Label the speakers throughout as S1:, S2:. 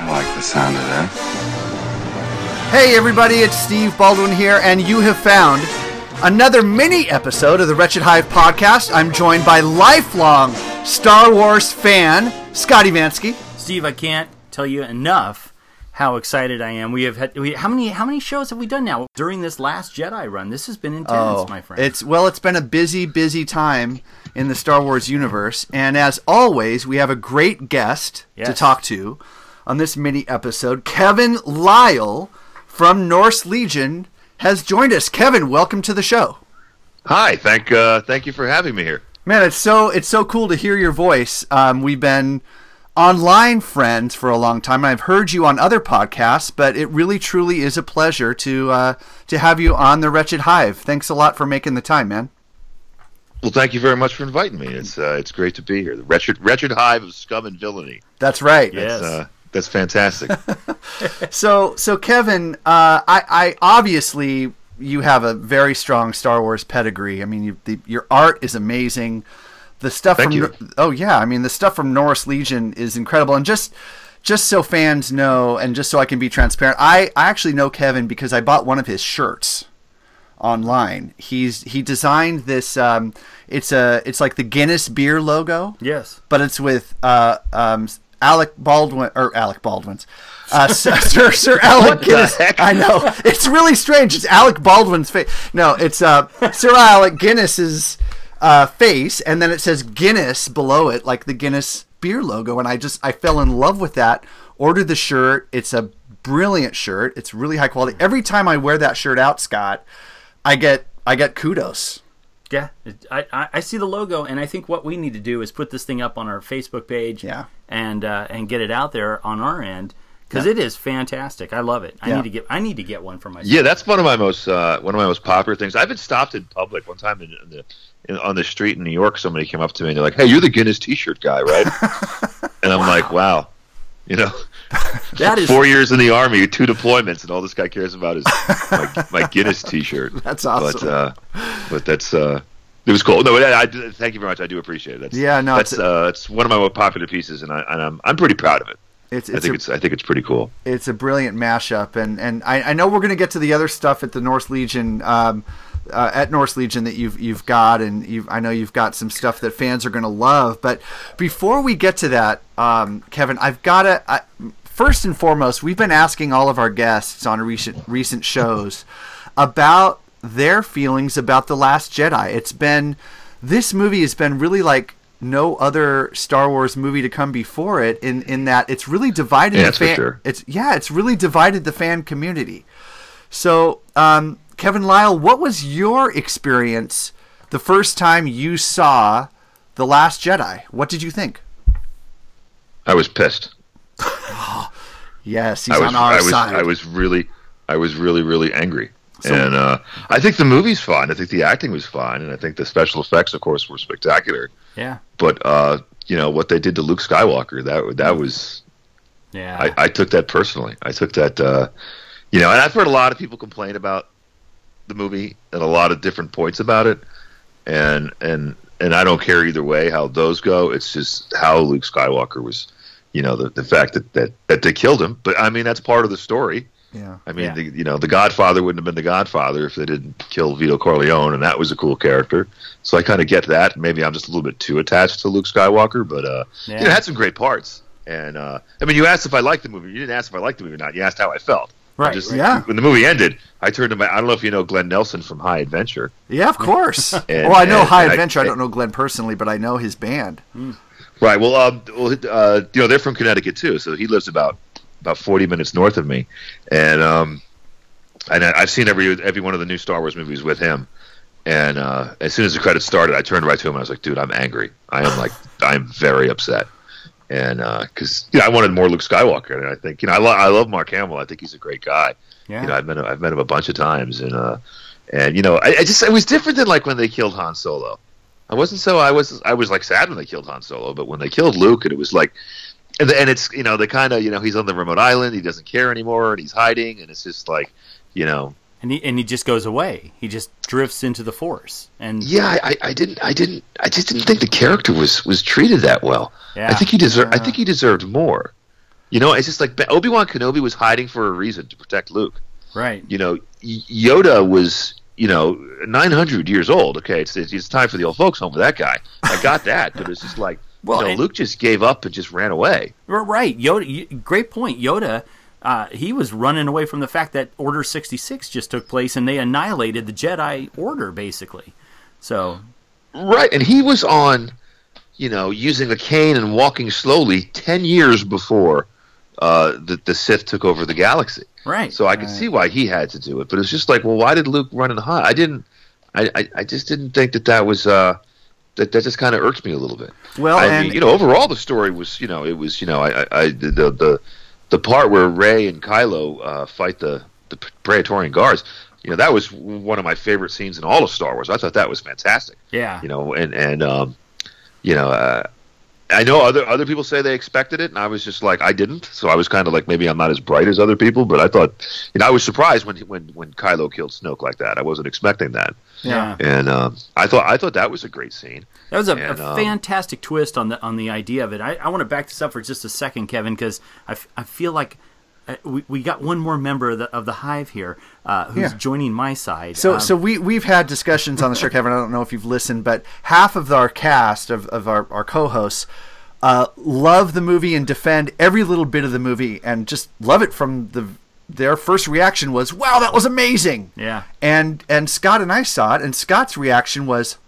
S1: I like the sound of that.
S2: Hey, everybody, it's Steve Baldwin here, and you have found another mini episode of the Wretched Hive podcast. I'm joined by lifelong Star Wars fan, Scotty Vansky.
S3: Steve, I can't tell you enough how excited I am. We have had we, how many how many shows have we done now during this last Jedi run? This has been intense, oh, my friend.
S2: Oh, It's well, it's been a busy, busy time in the Star Wars universe, and as always, we have a great guest to talk to on this mini episode. Kevin Liell from Norse Legion has joined us. Kevin, welcome to the show.
S4: Hi, thank uh, thank you for having me here.
S2: Man, it's so it's so cool to hear your voice. Um, we've been online friends for a long time, and I've heard you on other podcasts. But it really, truly is a pleasure to uh, to have you on the Wretched Hive. Thanks a lot for making the time, man.
S4: Well, thank you very much for inviting me. It's uh, it's great to be here. The wretched wretched hive of scum and villainy.
S2: That's right.
S3: yes.
S4: Uh, that's fantastic.
S2: So, so Kevin, uh, I, I obviously you have a very strong Star Wars pedigree. I mean, you, the, your art is amazing. The stuff
S4: Thank
S2: from
S4: you.
S2: oh yeah, I mean the stuff from Norse Legion is incredible. And just just so fans know, and just so I can be transparent, I, I actually know Kevin because I bought one of his shirts online. He's he designed this. Um, it's a it's like the Guinness beer logo
S3: yes.
S2: but it's with uh, um, Alec Baldwin or Alec Baldwin's. Uh, Sir, Sir Alec Guinness. I know it's really strange. It's Alec Baldwin's face. No, it's uh, Sir Alec Guinness's uh, face, and then it says Guinness below it, like the Guinness beer logo. And I just I fell in love with that. Ordered the shirt. It's a brilliant shirt. It's really high quality. Every time I wear that shirt out, Scott, I get I get kudos.
S3: Yeah, I, I I see the logo, and I think what we need to do is put this thing up on our Facebook page,
S2: Yeah.
S3: and uh, and get it out there on our end because
S2: Yeah.
S3: it is fantastic. I love it. I
S2: Yeah.
S3: need to get I need to get one for myself.
S4: yeah, that's one of my most uh, one of my most popular things. I've been stopped in public one time in, in the in, on the street in New York. Somebody came up to me and they're like, "Hey, you're the Guinness T-shirt guy, right?" and I'm like, "Wow." You know,
S3: that is
S4: four years in the army, two deployments, and all this guy cares about is my, my Guinness T-shirt.
S2: That's awesome.
S4: But uh, but that's uh, it was cool. No, I, I, thank you very much. I do appreciate it. That's,
S2: Yeah, no,
S4: that's
S2: it's-
S4: uh, it's one of my most popular pieces, and I and I'm I'm pretty proud of it.
S2: It's,
S4: I think
S2: a-
S4: it's I think it's pretty cool.
S2: it's a brilliant mashup, and and I, I know we're going to get to the other stuff at the Norse Legion, um, uh, at Norse Legion that you've you've got, and you've I know you've got some stuff that fans are going to love. But before we get to that, um, Kevin, I've got to. First and foremost, we've been asking all of our guests on recent recent shows about their feelings about the Last Jedi. It's been this movie has been really like no other Star Wars movie to come before it in in that it's really divided
S4: Yeah,
S2: the fan
S4: sure.
S2: it's yeah, it's really divided the fan community. So, um, Kevin Liell, what was your experience the first time you saw The Last Jedi? What did you think?
S4: I was pissed.
S2: Yes, he's
S4: I was
S2: on our
S4: I was
S2: side.
S4: I was really I was really really angry. and uh, I think the movie's fine. I think the acting was fine, and I think the special effects, of course, were spectacular.
S3: yeah
S4: But uh, you know what they did to Luke Skywalker that that was
S3: yeah
S4: I, I took that personally. I took that, uh, you know, and I've heard a lot of people complain about the movie and a lot of different points about it, and and and I don't care either way how those go. It's just how Luke Skywalker was, you know, the the fact that that that they killed him. But I mean, that's part of the story.
S2: yeah.
S4: I mean,
S3: Yeah.
S4: the, you know, the Godfather wouldn't have been the Godfather if they didn't kill Vito Corleone, and that was a cool character. So I kind of get that. Maybe I'm just a little bit too attached to Luke Skywalker, but uh, you know, it had some great parts. And uh, I mean, you asked if I liked the movie. You didn't ask if I liked the movie or not. You asked how I felt.
S3: Right,
S4: Just-
S2: Yeah.
S4: When the movie ended, I turned to my. I don't know if you know Glenn Nelson from High Adventure.
S2: Yeah, of course.
S4: And-
S2: well, I know
S4: and-
S2: High
S4: and
S2: Adventure. I, don't know Glenn personally, but I know his band.
S4: Right. Well, um, well, uh, you know, they're from Connecticut too, so he lives about about forty minutes north of me, and um, and I- I've seen every every one of the new Star Wars movies with him. And uh, as soon as the credits started, I turned right to him and I was like, "Dude, I'm angry. I am like, I'm very upset." and because you know, I wanted more Luke Skywalker, and I think you know I, lo- I love Mark Hamill. I think he's a great guy.
S3: Yeah.
S4: You know, I've met him, I've met him a bunch of times, and uh, and you know, I, I just it was different than like when they killed Han Solo. I wasn't so I was I was like sad when they killed Han Solo, but when they killed Luke, and it was like, and and it's you know they kind of you know he's on the remote island, he doesn't care anymore, and he's hiding, and it's just like you know
S3: and he and he just goes away. He just drifts into the force. And
S4: yeah, I, I didn't I didn't I just didn't think the character was was treated that well.
S3: Yeah.
S4: I think he deserved I think he deserved more. You know, it's just like Obi Wan Kenobi was hiding for a reason to protect Luke.
S3: right.
S4: you know, Yoda was, you know, 900 years old. Okay, it's, it's time for the old folks home with that guy. I got that, but it's just like,
S3: Well,
S4: you know, Luke just gave up and just ran away.
S3: Right. Yoda. Great point. Yoda. Uh, he was running away from the fact that Order sixty six just took place and they annihilated the Jedi Order basically. So
S4: Right, and he was on, you know, using a cane and walking slowly 10 years before uh, the, the Sith took over the galaxy.
S3: Right.
S4: So I could see why he had to do it, but it's just like, well, why did Luke run and hide? I didn't, I, I, I just didn't think that that was, uh, that, that just kind of irked me a little bit.
S2: Well,
S4: I
S2: and
S4: mean, you know, overall the story was, you know, it was, you know, I, I, I the, the, the, the part where Rey and Kylo uh, fight the, the Praetorian guards, you know, that was one of my favorite scenes in all of Star Wars. I thought that was fantastic
S3: yeah.
S4: you know, and and um, you know, uh, I know other other people say they expected it, and I was just like, I didn't. So I was kind of like, maybe I'm not as bright as other people, but I thought, you know, I was surprised when when when Kylo killed Snoke like that. I wasn't expecting that,
S3: yeah.
S4: and um, I thought I thought that was a great scene.
S3: That was a,
S4: And,
S3: a
S4: um,
S3: fantastic twist on the on the idea of it. I, I want to back this up for just a second, Kevin, because I, f- I feel like we, we got one more member of the, of the hive here uh, who's
S2: Yeah.
S3: joining my side.
S2: So,
S3: Um,
S2: so we we've had discussions on the show, Kevin. I don't know if you've listened, but half of our cast of, of our, our co-hosts uh, love the movie and defend every little bit of the movie and just love it from the their first reaction was, "Wow, that was amazing!"
S3: Yeah.
S2: And and Scott and I saw it, and Scott's reaction was,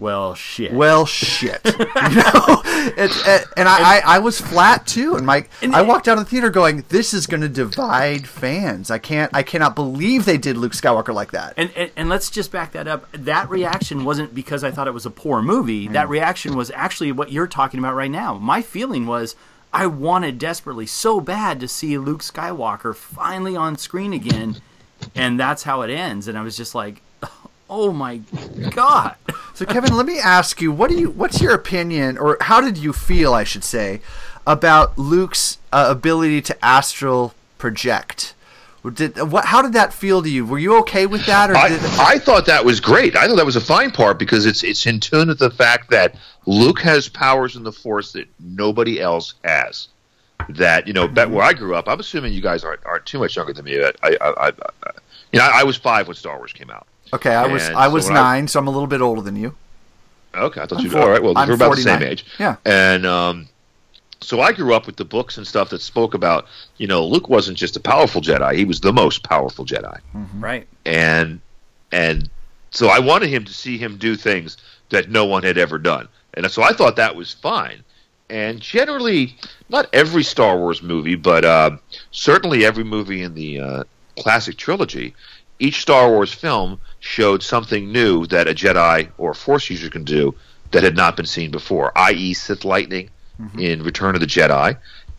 S3: well, shit.
S2: "Well, shit," you know. It's, uh, and I, I I was flat too, and Mike, I walked out of the theater going, "This is going to divide fans. I can't, I cannot believe they did Luke Skywalker like that."
S3: And, and and let's just back that up. That reaction wasn't because I thought it was a poor movie. That reaction was actually what you're talking about right now. My feeling was I wanted desperately so bad to see Luke Skywalker finally on screen again, and that's how it ends. And I was just like, oh my god.
S2: So Kevin, let me ask you, what do you what's your opinion or how did you feel, I should say, about Luke's uh, ability to astral project? Did what how did that feel to you? Were you okay with that or
S4: I,
S2: did
S4: I thought that was great. I thought that was a fine part because it's it's in tune with the fact that Luke has powers in the Force that nobody else has. That you know, where I grew up, I'm assuming you guys aren't aren't too much younger than me. But I, I, I, I you know, I was five when Star Wars came out.
S2: Okay, I was
S4: And
S2: I
S4: so
S2: was
S4: I-
S2: 9, so I'm a little bit older than you.
S4: Okay, I thought
S2: I'm
S4: you.
S2: four-
S4: All right, well,
S2: I'm
S4: we're about the same age.
S2: Yeah.
S4: And um, so I grew up with the books and stuff that spoke about, you know, Luke wasn't just a powerful Jedi; he was the most powerful Jedi.
S3: Right.
S4: And and so I wanted him to see him do things that no one had ever done, and so I thought that was fine. And generally, not every Star Wars movie, but uh, certainly every movie in the uh, classic trilogy, each Star Wars film showed something new that a Jedi or a Force user can do that had not been seen before, i.e., Sith lightning in Return of the Jedi,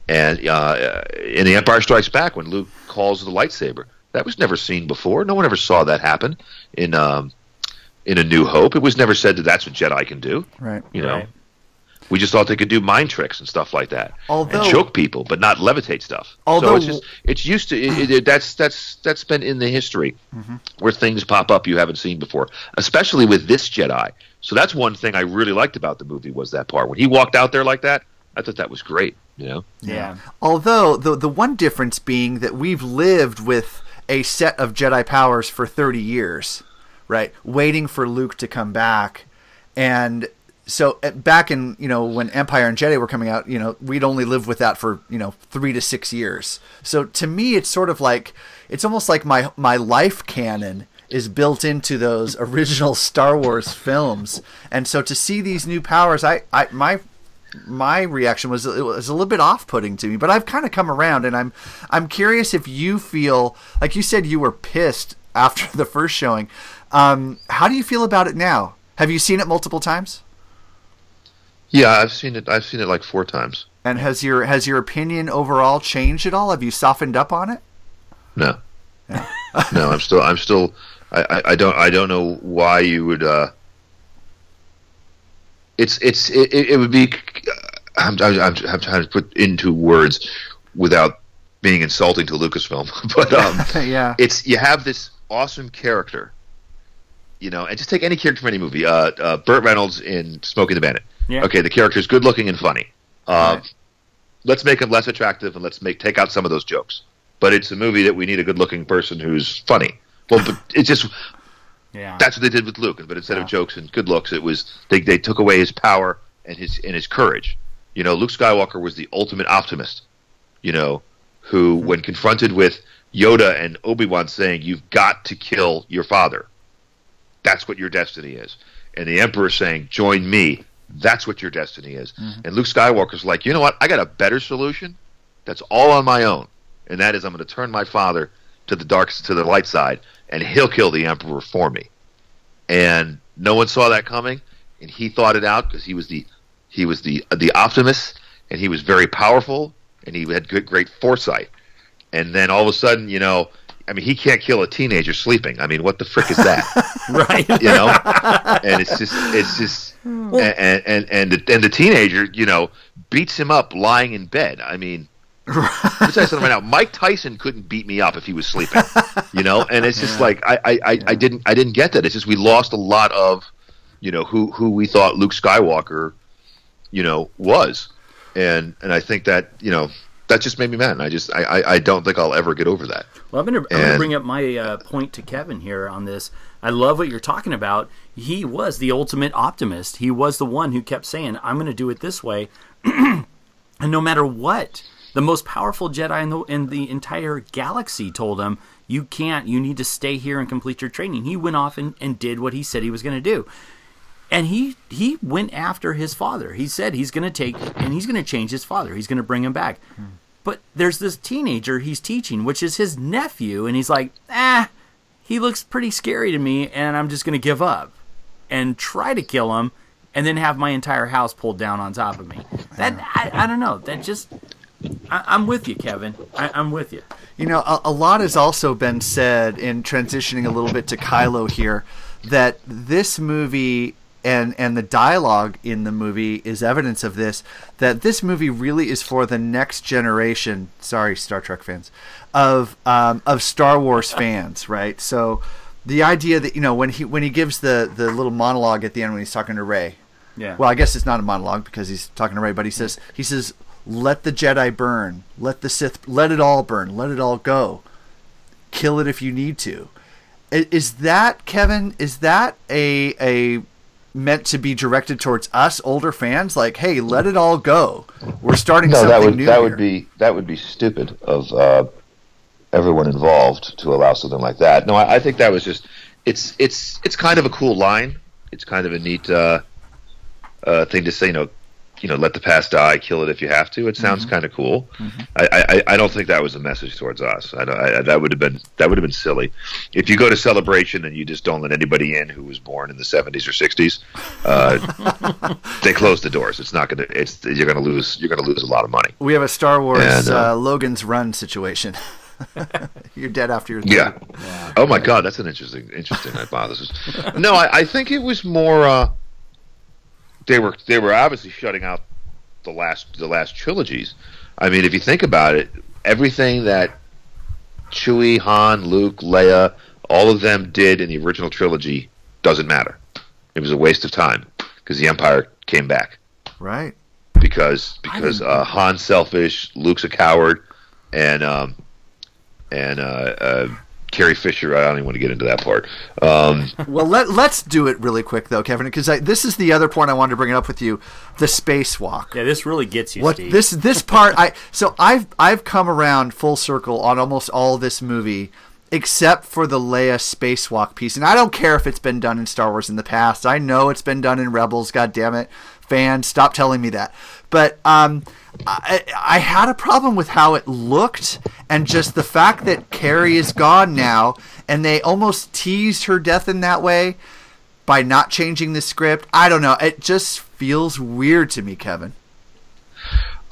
S4: and uh, in The Empire Strikes Back when Luke calls the lightsaber. That was never seen before. No one ever saw that happen in um, in A New Hope. It was never said that that's what Jedi can do.
S2: Right.
S4: You know,
S3: Right.
S4: We just thought they could do mind tricks and stuff like that,
S2: Although-
S4: and choke people, but not levitate stuff.
S2: Although-
S4: so it's just it's used to it, it, that's that's that's been in the history
S2: Mm-hmm.
S4: where things pop up you haven't seen before, especially with this Jedi. So that's one thing I really liked about the movie was that part when he walked out there like that. I thought that was great. You know,
S3: Yeah.
S2: Although the the one difference being that we've lived with a set of Jedi powers for 30 years, right? Waiting for Luke to come back. And so uh, back in, you know, when Empire and Jedi were coming out, you know, we'd only lived with that for, you know, 3 to 6 years. So to me it's sort of like it's almost like my my life canon is built into those original Star Wars films. And so to see these new powers, I, I my my reaction was it was a little bit off-putting to me, but I've kind of come around, and I'm I'm curious if you feel like you said you were pissed after the first showing. Um, how do you feel about it now? Have you seen it multiple times?
S4: Yeah, I've seen it. I've seen it like four times.
S2: And has your has your opinion overall changed at all? Have you softened up on it?
S4: No. no, I'm still. I'm still. I, I, I don't. I don't know why you would. uh It's. It's. It, it would be. I'm, I'm, I'm, I'm trying to put into words without being insulting to Lucasfilm, but um,
S2: yeah.
S4: it's you have this awesome character, you know, and just take any character from any movie. Uh, uh, Burt Reynolds in Smokey and the Bandit.
S3: Yeah.
S4: Okay, the character is good looking and funny. Uh,
S2: Right.
S4: Let's make him less attractive and let's make take out some of those jokes. But it's a movie that we need a good looking person who's funny. Well, but it's just
S3: Yeah.
S4: that's what they did with Luke. But instead of jokes and good looks, it was they they took away his power and his and his courage. You know, Luke Skywalker was the ultimate optimist. You know, who when confronted with Yoda and Obi Wan saying, "You've got to kill your father," that's what your destiny is, and the Emperor saying, "Join me." That's what your destiny is. Mm-hmm. And Luke Skywalker's like, you know what? I got a better solution. That's all on my own, and that is I'm going to turn my father to the dark to the light side, and he'll kill the Emperor for me and no one saw that coming and he thought it out because he was the he was the the optimist and he was very powerful and he had good great foresight and then all of a sudden you know i mean he can't kill a teenager sleeping. I mean what the frick is that?
S3: Right.
S4: you know? And it's just it's just hmm. and and and the, and the teenager you know beats him up lying in bed. I mean let me tell you something right now. Mike Tyson couldn't beat me up if he was sleeping, you know. And it's just like I, I, I, I didn't I didn't get that. It's just we lost a lot of, you know, who who we thought Luke Skywalker, you know, was, and and I think that you know that just made me mad. And I just I, I, I don't think I'll ever get over that.
S3: Well, I'm going to I'm gonna bring up my uh, point to Kevin here on this. I love what you're talking about. He was the ultimate optimist. He was the one who kept saying, "I'm going to do it this way," and no matter what, the most powerful Jedi in the in the entire galaxy told him, "You can't. You need to stay here and complete your training." He went off and, and did what he said he was going to do. And he he went after his father. He said he's going to take and he's going to change his father. He's going to bring him back. But there's this teenager he's teaching, which is his nephew, and he's like, ah, he looks pretty scary to me, and I'm just going to give up and try to kill him, and then have my entire house pulled down on top of me. That I, I don't know. That just I, I'm with you, Kevin. I, I'm with you.
S2: You know, a, a lot has also been said in transitioning a little bit to Kylo here that this movie and and the dialogue in the movie is evidence of this that this movie really is for the next generation sorry Star Trek fans of um, of Star Wars fans right so the idea that you know when he when he gives the the little monologue at the end when he's talking to Rey
S3: Yeah.
S2: well I guess it's not a monologue because he's talking to Rey but he says he says let the Jedi burn let the Sith let it all burn let it all go kill it if you need to. Is that Kevin? Is that a a meant to be directed towards us older fans? Like, hey, let it all go. We're starting
S4: No,
S2: something
S4: that would
S2: new.
S4: that
S2: here.
S4: would be that would be stupid of uh, everyone involved to allow something like that. No, I, I think that was just it's it's it's kind of a cool line. It's kind of a neat uh, uh, thing to say. You know, you know, let the past die, kill it if you have to. It sounds kind of cool. I, I I don't think that was a message towards us. I, I that would have been that would have been silly. If you go to celebration and you just don't let anybody in who was born in the seventies or sixties, uh, they close the doors. It's not gonna. It's you're gonna lose. You're gonna lose a lot of money.
S2: we have a Star Wars
S4: And, uh,
S2: uh, Logan's Run situation. You're dead after your
S4: Yeah. Oh my God, that's an interesting, interesting hypothesis. No, I, I think it was more. They were they were obviously shutting out the last the last trilogies. I mean, if you think about it, everything that Chewie, Han, Luke, Leia, all of them did in the original trilogy doesn't matter. It was a waste of time because the Empire came back
S2: right.
S4: because because uh, Han's selfish, Luke's a coward, and um, and uh, uh, Carrie Fisher. I don't even want to get into that part. Um,
S2: Well, let let's do it really quick though, Kevin, because this is the other point I wanted to bring it up with you: the spacewalk.
S3: Yeah, this really gets you,
S2: what
S3: Steve.
S2: this this part I so I've I've come around full circle on almost all this movie except for the Leia spacewalk piece and I don't care if it's been done in Star Wars in the past I know it's been done in Rebels god damn it fans stop telling me that but um I, I had a problem with how it looked and just the fact that Carrie is gone now and they almost teased her death in that way by not changing the script I don't know it just feels weird to me Kevin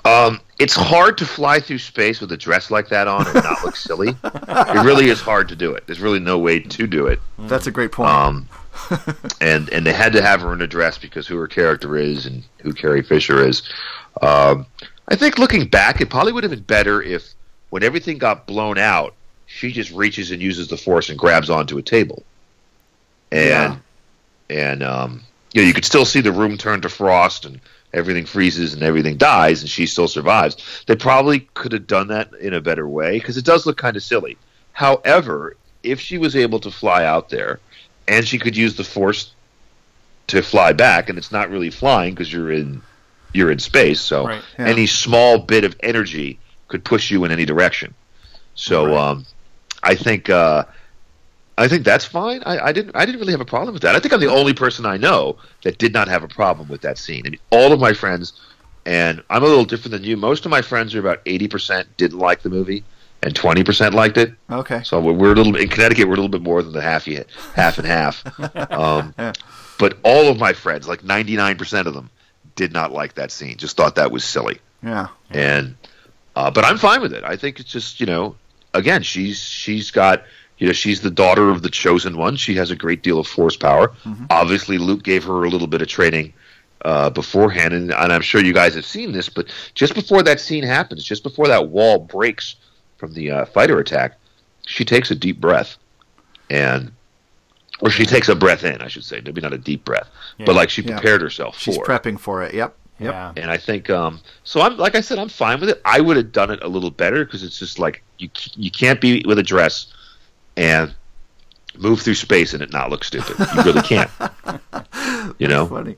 S4: Um, it's hard to fly through space with a dress like that on and not look silly. It really is hard to do it. There's really no way to do it.
S2: That's a great point.
S4: Um, and and they had to have her in a dress because who her character is and who Carrie Fisher is. Um, I think looking back, it probably would have been better if when everything got blown out, she just reaches and uses the force and grabs onto a table. And and um, you know you could still see the room turn to frost and everything freezes and everything dies and she still survives. They probably could have done that in a better way because it does look kind of silly. However, if she was able to fly out there and she could use the force to fly back and it's not really flying because you're in you're in space so
S3: Right.
S2: Yeah.
S4: any small bit of energy could push you in any direction. So um, i think uh, i think that's fine. I, I didn't i didn't really have a problem with that. I think i'm the only person i know that did not have a problem with that scene. I mean, all of my friends and i'm a little different than you. Most of my friends are about 80% didn't like the movie and 20% liked it
S2: okay.
S4: so we're, we're a little in Connecticut. We're a little bit more than the half y- half and half. Um, but all of my friends, like ninety nine percent of them, did not like that scene. Just thought that was silly.
S2: Yeah.
S4: And uh, but I'm fine with it. I think it's just you know, again, she's she's got you know she's the daughter of the chosen one. She has a great deal of force power. Obviously, Luke gave her a little bit of training. Uh, beforehand, and, and I'm sure you guys have seen this, but just before that scene happens, just before that wall breaks from the uh, fighter attack, she takes a deep breath, and or she takes a breath in, I should say, maybe not a deep breath, but like she
S2: Yeah.
S4: prepared herself
S2: She's
S4: for. it.
S2: prepping for it. Yep. Yep.
S3: Yeah.
S4: And I think um, so. I'm like I said, I'm fine with it. I would have done it a little better because it's just like you you can't be with a dress and move through space and it not look stupid. You really can't. you know.
S2: Funny.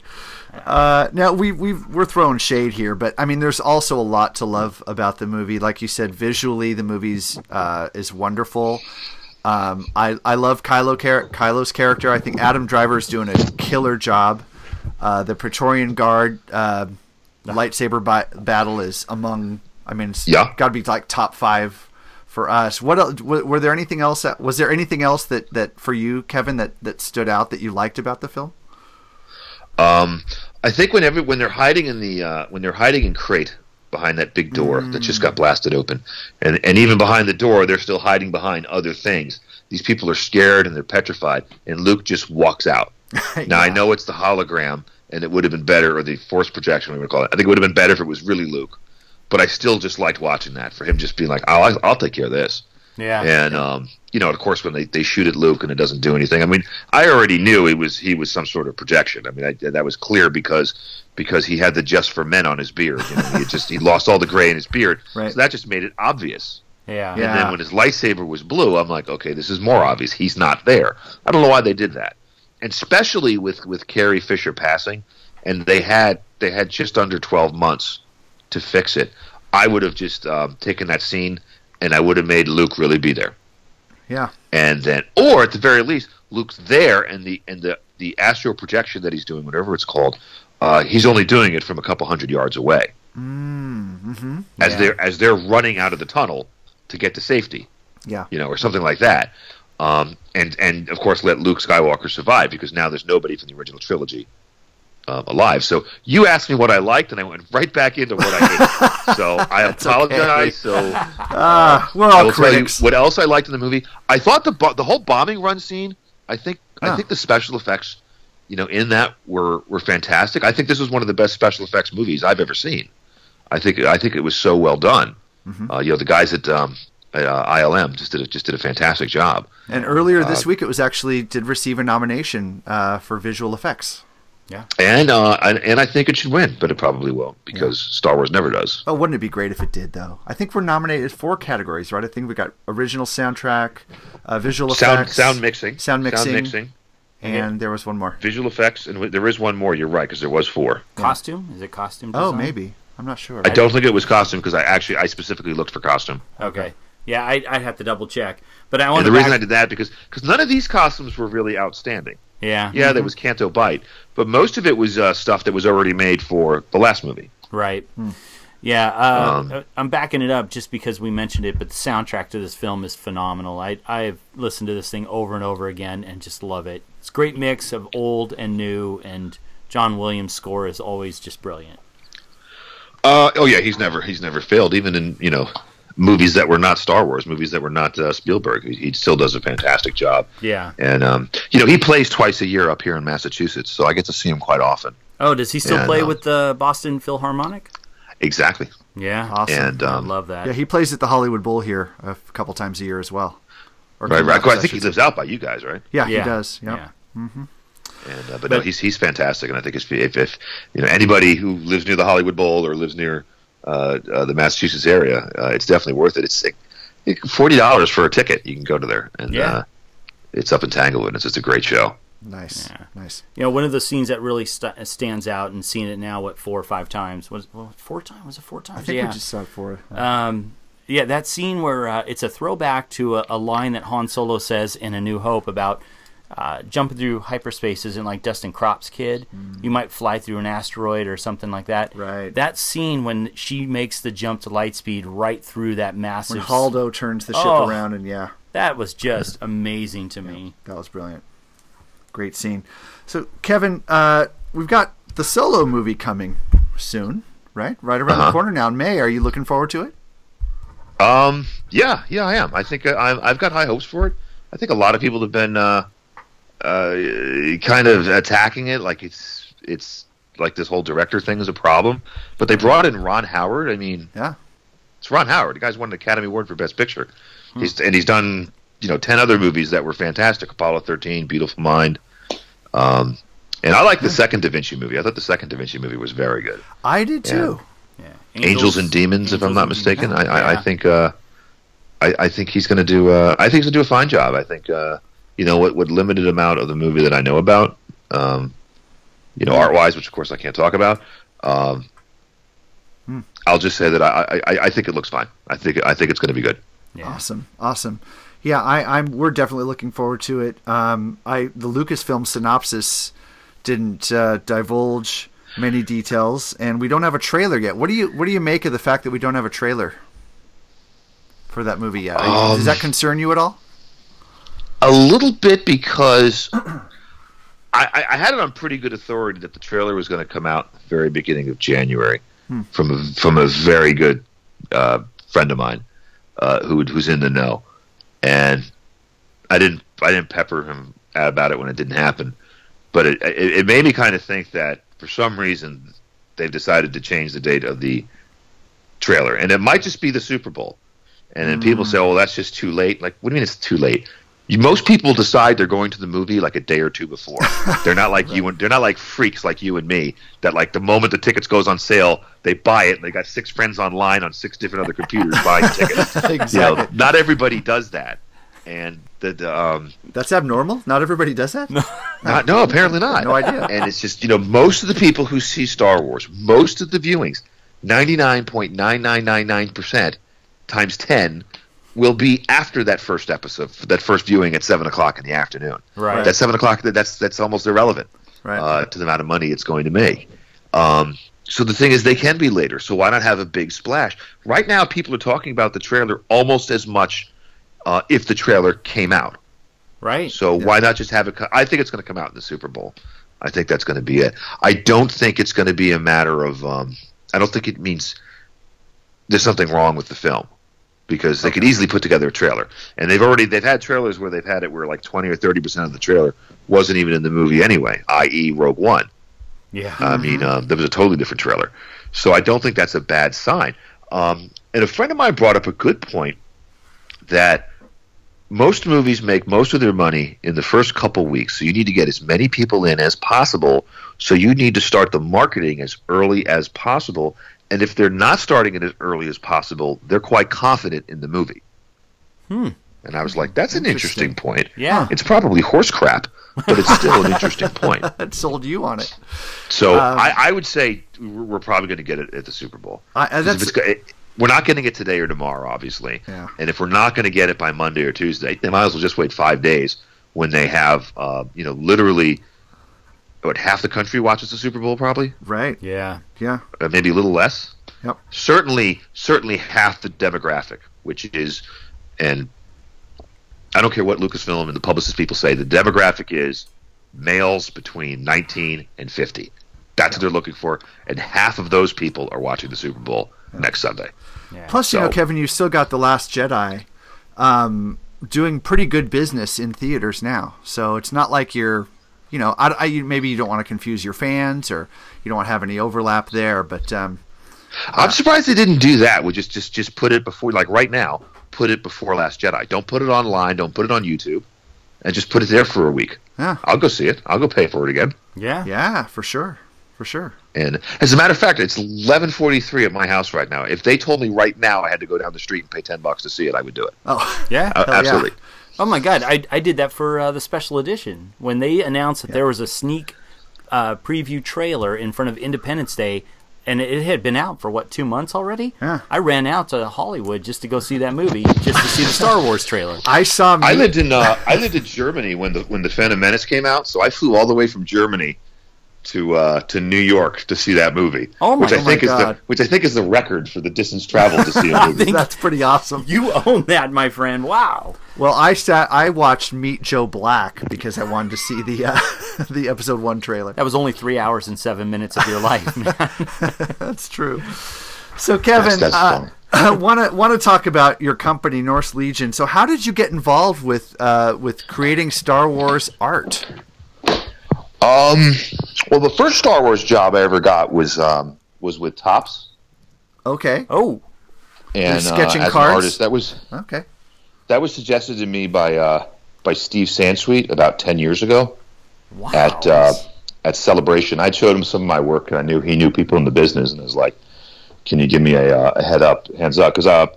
S2: Uh, now we we we're throwing shade here, but I mean, there's also a lot to love about the movie. Like you said, visually, the movie's uh, is wonderful. Um, I I love Kylo char- Kylo's character. I think Adam Driver is doing a killer job. Uh, the Praetorian Guard uh, lightsaber bi- battle is among. I mean, it's
S4: Yeah.
S2: got to be like top five for us. What else, were, there anything else? That, was there anything else that, that for you, Kevin, that, that stood out that you liked about the film?
S4: Um, I think whenever when they're hiding in the uh, when they're hiding in crate behind that big door that just got blasted open, and and even behind the door they're still hiding behind other things. These people are scared and they're petrified, and Luke just walks out. Now I know it's the hologram, and it would have been better, or the force projection, we would call it. I think it would have been better if it was really Luke, but I still just liked watching that for him just being like, "I'll I'll take care of this."
S3: Yeah.
S4: And um, you know, of course, when they, they shoot at Luke and it doesn't do anything. I mean, I already knew he was he was some sort of projection. I mean, I, that was clear because because he had the just for men on his beard. You know, he just he lost all the gray in his beard,
S2: Right.
S4: so that just made it obvious.
S3: Yeah.
S2: Yeah.
S4: And then when his lightsaber was blue, I'm like, okay, this is more obvious. He's not there. I don't know why they did that, and especially with with Carrie Fisher passing, and they had they had just under 12 months to fix it. I would have just um, taken that scene and I would have made Luke really be there
S2: Yeah.
S4: and then or at the very least luke's there and the and the the astral projection that he's doing whatever it's called uh, he's only doing it from a couple hundred yards away mm-hmm. as
S3: Yeah.
S4: they're as they're running out of the tunnel to get to safety
S2: Yeah.
S4: you know or something like that um, and and of course let luke skywalker survive because now there's nobody from the original trilogy um, alive so you asked me what i liked and i went right back into what i hated so i apologize so
S2: Ah, we're
S4: I
S2: all
S4: will
S2: critics.
S4: tell you what else I liked in the movie. I thought the bo- the whole bombing run scene. I think
S2: Ah.
S4: I think the special effects, you know, in that were were fantastic. I think this was one of the best special effects movies I've ever seen. I think I think it was so well done.
S2: Mm-hmm.
S4: Uh, you know, the guys at um, uh, ILM just did a, just did a fantastic job.
S2: and earlier
S4: Uh,
S2: this week, it was actually did receive a nomination uh, for visual effects.
S4: And, uh, and and I think it should win, but it probably won't because Star Wars never does.
S2: Oh, wouldn't it be great if it did, though? I think we're nominated four categories, right? I think we got original soundtrack, uh, visual
S4: Sound
S2: effects,
S4: sound mixing,
S2: sound mixing,
S4: sound mixing,
S2: and there was one more.
S4: visual effects, and w- there is one more. You're right because there was four.
S3: Costume? Is it costume?
S2: Oh, maybe. I'm not sure.
S4: I don't think it was costume because I actually I specifically looked for costume.
S3: Okay. Yeah, I, I'd have to double check. But I want
S4: And
S3: to
S4: the reason I did that because because none of these costumes were really outstanding.
S3: Yeah.
S4: Yeah, there was Canto Bight, but most of it was uh, stuff that was already made for the last movie.
S3: Right. Yeah, uh,
S4: Um,
S3: I'm backing it up just because we mentioned it, but the soundtrack to this film is phenomenal. I I've listened to this thing over and over again and just love it. It's a great mix of old and new, and John Williams' score is always just brilliant.
S4: Uh, oh yeah, he's never he's never failed, even in you know movies that were not Star Wars, movies that were not uh, Spielberg. He, he still does a fantastic job.
S3: Yeah.
S4: And um, you know, he plays twice a year up here in Massachusetts, so I get to see him quite often.
S3: Oh, does he still
S4: Yeah,
S3: play
S4: no.
S3: with the Boston Philharmonic?
S4: Exactly.
S3: Yeah.
S2: Awesome.
S4: And
S3: I
S4: um,
S3: love that.
S2: Yeah, he plays at the Hollywood Bowl here a couple times a year as well. Or
S4: right, right.
S2: comes
S4: I think he lives out by you guys, right?
S2: Yeah,
S3: yeah.
S2: he does. Yep.
S3: Yeah.
S4: And uh, but, no, he's he's fantastic, and I think if, if if you know anybody who lives near the Hollywood Bowl or lives near uh, uh, the Massachusetts area, uh, it's definitely worth it. It's like, forty dollars for a ticket. You can go to there, and
S3: Yeah.
S4: uh, it's up in Tanglewood. It's just a great show.
S2: Nice.
S3: Yeah.
S2: Nice.
S3: You know, one of the scenes that really st- stands out and seeing it now, what four or five times was well, four times was it four times?
S2: I think
S3: yeah.
S2: we just saw it for
S3: Um, yeah, that scene where uh, it's a throwback to a, a line that Han Solo says in A New Hope about uh, jumping through hyperspace isn't like dusting crops kid. You might fly through an asteroid or something like that.
S2: Right.
S3: That scene when she makes the jump to light speed right through that massive.
S2: when Holdo turns the ship
S3: Oh.
S2: around, and yeah,
S3: That was just amazing to me.
S2: that was brilliant. Great scene. So, Kevin, uh, we've got the solo movie coming soon, right? Right around the
S4: Uh-huh.
S2: corner now in May. Are you looking forward to it?
S4: Um, yeah, yeah, I am. I think uh, I'm, I've got high hopes for it. I think a lot of people have been uh, uh, kind of attacking it, like it's it's like this whole director thing is a problem. But they brought in Ron Howard. I mean,
S2: Yeah.
S4: it's Ron Howard. The guy's won an Academy Award for Best Picture. He's and he's done you know ten other movies that were fantastic. Apollo thirteen, Beautiful Mind. Um, and I like the second Da Vinci movie. I thought the second Da Vinci movie was very good.
S2: I did too.
S3: Yeah.
S4: Angels, and Demons, if I'm not mistaken.
S3: Demons.
S4: I, I, I think uh, I, I think he's going to do. Uh, I think he's going to do a fine job. I think uh, you know what, what limited amount of the movie that I know about, um, you know, art wise, which of course I can't talk about. Um, I'll just say that I, I, I think it looks fine. I think I think it's going to be good.
S3: Yeah.
S2: Awesome, awesome. Yeah, I, I'm. We're definitely looking forward to it. Um, I the Lucasfilm synopsis didn't uh, divulge many details, and we don't have a trailer yet. What do you What do you make of the fact that we don't have a trailer for that movie yet? You- Does that concern you at all?
S4: A little bit because I, I, had it on pretty good authority that the trailer was going to come out at the very beginning of January from a, from a very good uh, friend of mine uh, who who's in the know, and I didn't I didn't pepper him about it when it didn't happen, but it it, it made me kind of think that for some reason they've decided to change the date of the trailer, and it might just be the Super Bowl. And then people say, "Oh, that's just too late." Like, what do you mean it's too late? You, most people decide they're going to the movie like a day or two before. they're not like you and they're not like freaks like you and me that like the moment the tickets goes on sale, they buy it. and They got six friends online on six different other computers buying tickets.
S2: exactly.
S4: You know, not everybody does that, and the, the um,
S2: That's abnormal. Not everybody does that.
S4: not, no, apparently not.
S2: No idea.
S4: And it's just you know most of the people who see Star Wars, most of the viewings, ninety nine point nine nine nine nine percent times ten will be after that first episode, that first viewing at seven o'clock in the afternoon.
S3: Right.
S4: That seven o'clock. That's that's almost irrelevant
S2: Right.
S4: uh, to the amount of money it's going to make. Um, so the thing is, they can be later. So why not have a big splash? Right now, people are talking about the trailer almost as much uh, if the trailer came out.
S3: Right.
S4: So why not just have it? Co- I think it's going to come out in the Super Bowl. I think that's going to be it. I don't think it's going to be a matter of. Um, I don't think it means there's something wrong with the film because they could easily put together a trailer, and they've already they've had trailers where they've had it where like 20 or 30 percent of the trailer wasn't even in the movie anyway, i.e., Rogue One.
S3: Yeah.
S4: I mean, um, there was a totally different trailer. So I don't think that's a bad sign. Um, and a friend of mine brought up a good point that most movies make most of their money in the first couple weeks. So you need to get as many people in as possible. So you need to start the marketing as early as possible. And if they're not starting it as early as possible, they're quite confident in the movie. Hmm. And I was like, that's an interesting point.
S3: Yeah.
S4: It's probably horse crap, but it's still an interesting point.
S2: That sold you on it.
S4: So
S2: Um,
S4: I, I would say we're we're probably going to get it at the Super Bowl.
S2: I- uh,
S4: 'Cause if
S2: that's-
S4: it's it- we're not getting it today or tomorrow, obviously.
S2: Yeah.
S4: And if we're not going to get it by Monday or Tuesday, they might as well just wait five days when they have, uh, you know, literally, what half the country watches the Super Bowl, probably,
S2: Right.
S3: Yeah.
S2: Yeah.
S4: uh, maybe a little less.
S2: Yep.
S4: Certainly, certainly half the demographic, which is, and I don't care what Lucasfilm and the publicist people say, the demographic is males between 19 and 50. That's what they're looking for, and half of those people are watching the Super Bowl next Sunday.
S2: Plus, you know, Kevin, you still got the Last Jedi, um, doing pretty good business in theaters now. So it's not like you're, you know, I, I maybe you don't want to confuse your fans or you don't want to have any overlap there, but um,
S4: I'm surprised they didn't do that. We just just just put it before, like right now, put it before Last Jedi. Don't put it online. Don't put it on YouTube, and just put it there for a week.
S2: Yeah.
S4: I'll go see it. I'll go pay for it again.
S3: Yeah.
S2: yeah, for sure, for sure.
S4: And as a matter of fact, it's 11:43 at my house right now. If they told me right now I had to go down the street and pay 10 bucks to see it, I would do it.
S2: Oh,
S3: Yeah.
S4: Uh,
S2: Hell yeah.
S4: Absolutely.
S3: Oh my god, I, I did that for uh, the special edition when they announced that there was a sneak uh, preview trailer in front of Independence Day, and it had been out for what two months already.
S2: Yeah.
S3: I ran out to Hollywood just to go see that movie, just to see the Star Wars trailer.
S2: I saw. Me-
S4: I lived in uh, I lived in Germany when the when the Phantom Menace came out, so I flew all the way from Germany to uh, to New York to see that movie.
S3: Oh my-
S4: which I
S2: oh my
S4: think is
S2: God.
S4: the which I think is the record for the distance traveled to see a movie.
S2: That's pretty awesome.
S3: You own that, my friend. Wow.
S2: Well, I sat. I watched Meet Joe Black because I wanted to see the uh, the episode one trailer.
S3: That was only three hours and seven minutes of your life. man.
S2: That's true. So, Kevin,
S4: That's- that's
S2: uh, I want to want to talk about your company, Norse Legion. So, how did you get involved with uh, with creating Star Wars art?
S4: Um, well, the first Star Wars job I ever got was um, was with Topps
S2: Okay,
S3: oh,
S4: and
S2: You're sketching
S4: uh, as
S2: cards?
S4: an artist. That was
S2: okay,
S4: that was suggested to me by uh, by Steve Sansweet about ten years ago.
S3: wow.
S4: at uh, at Celebration. I showed him some of my work, and I knew he knew people in the business, and was like, "Can you give me a, uh, a head up, hands up?" Because uh,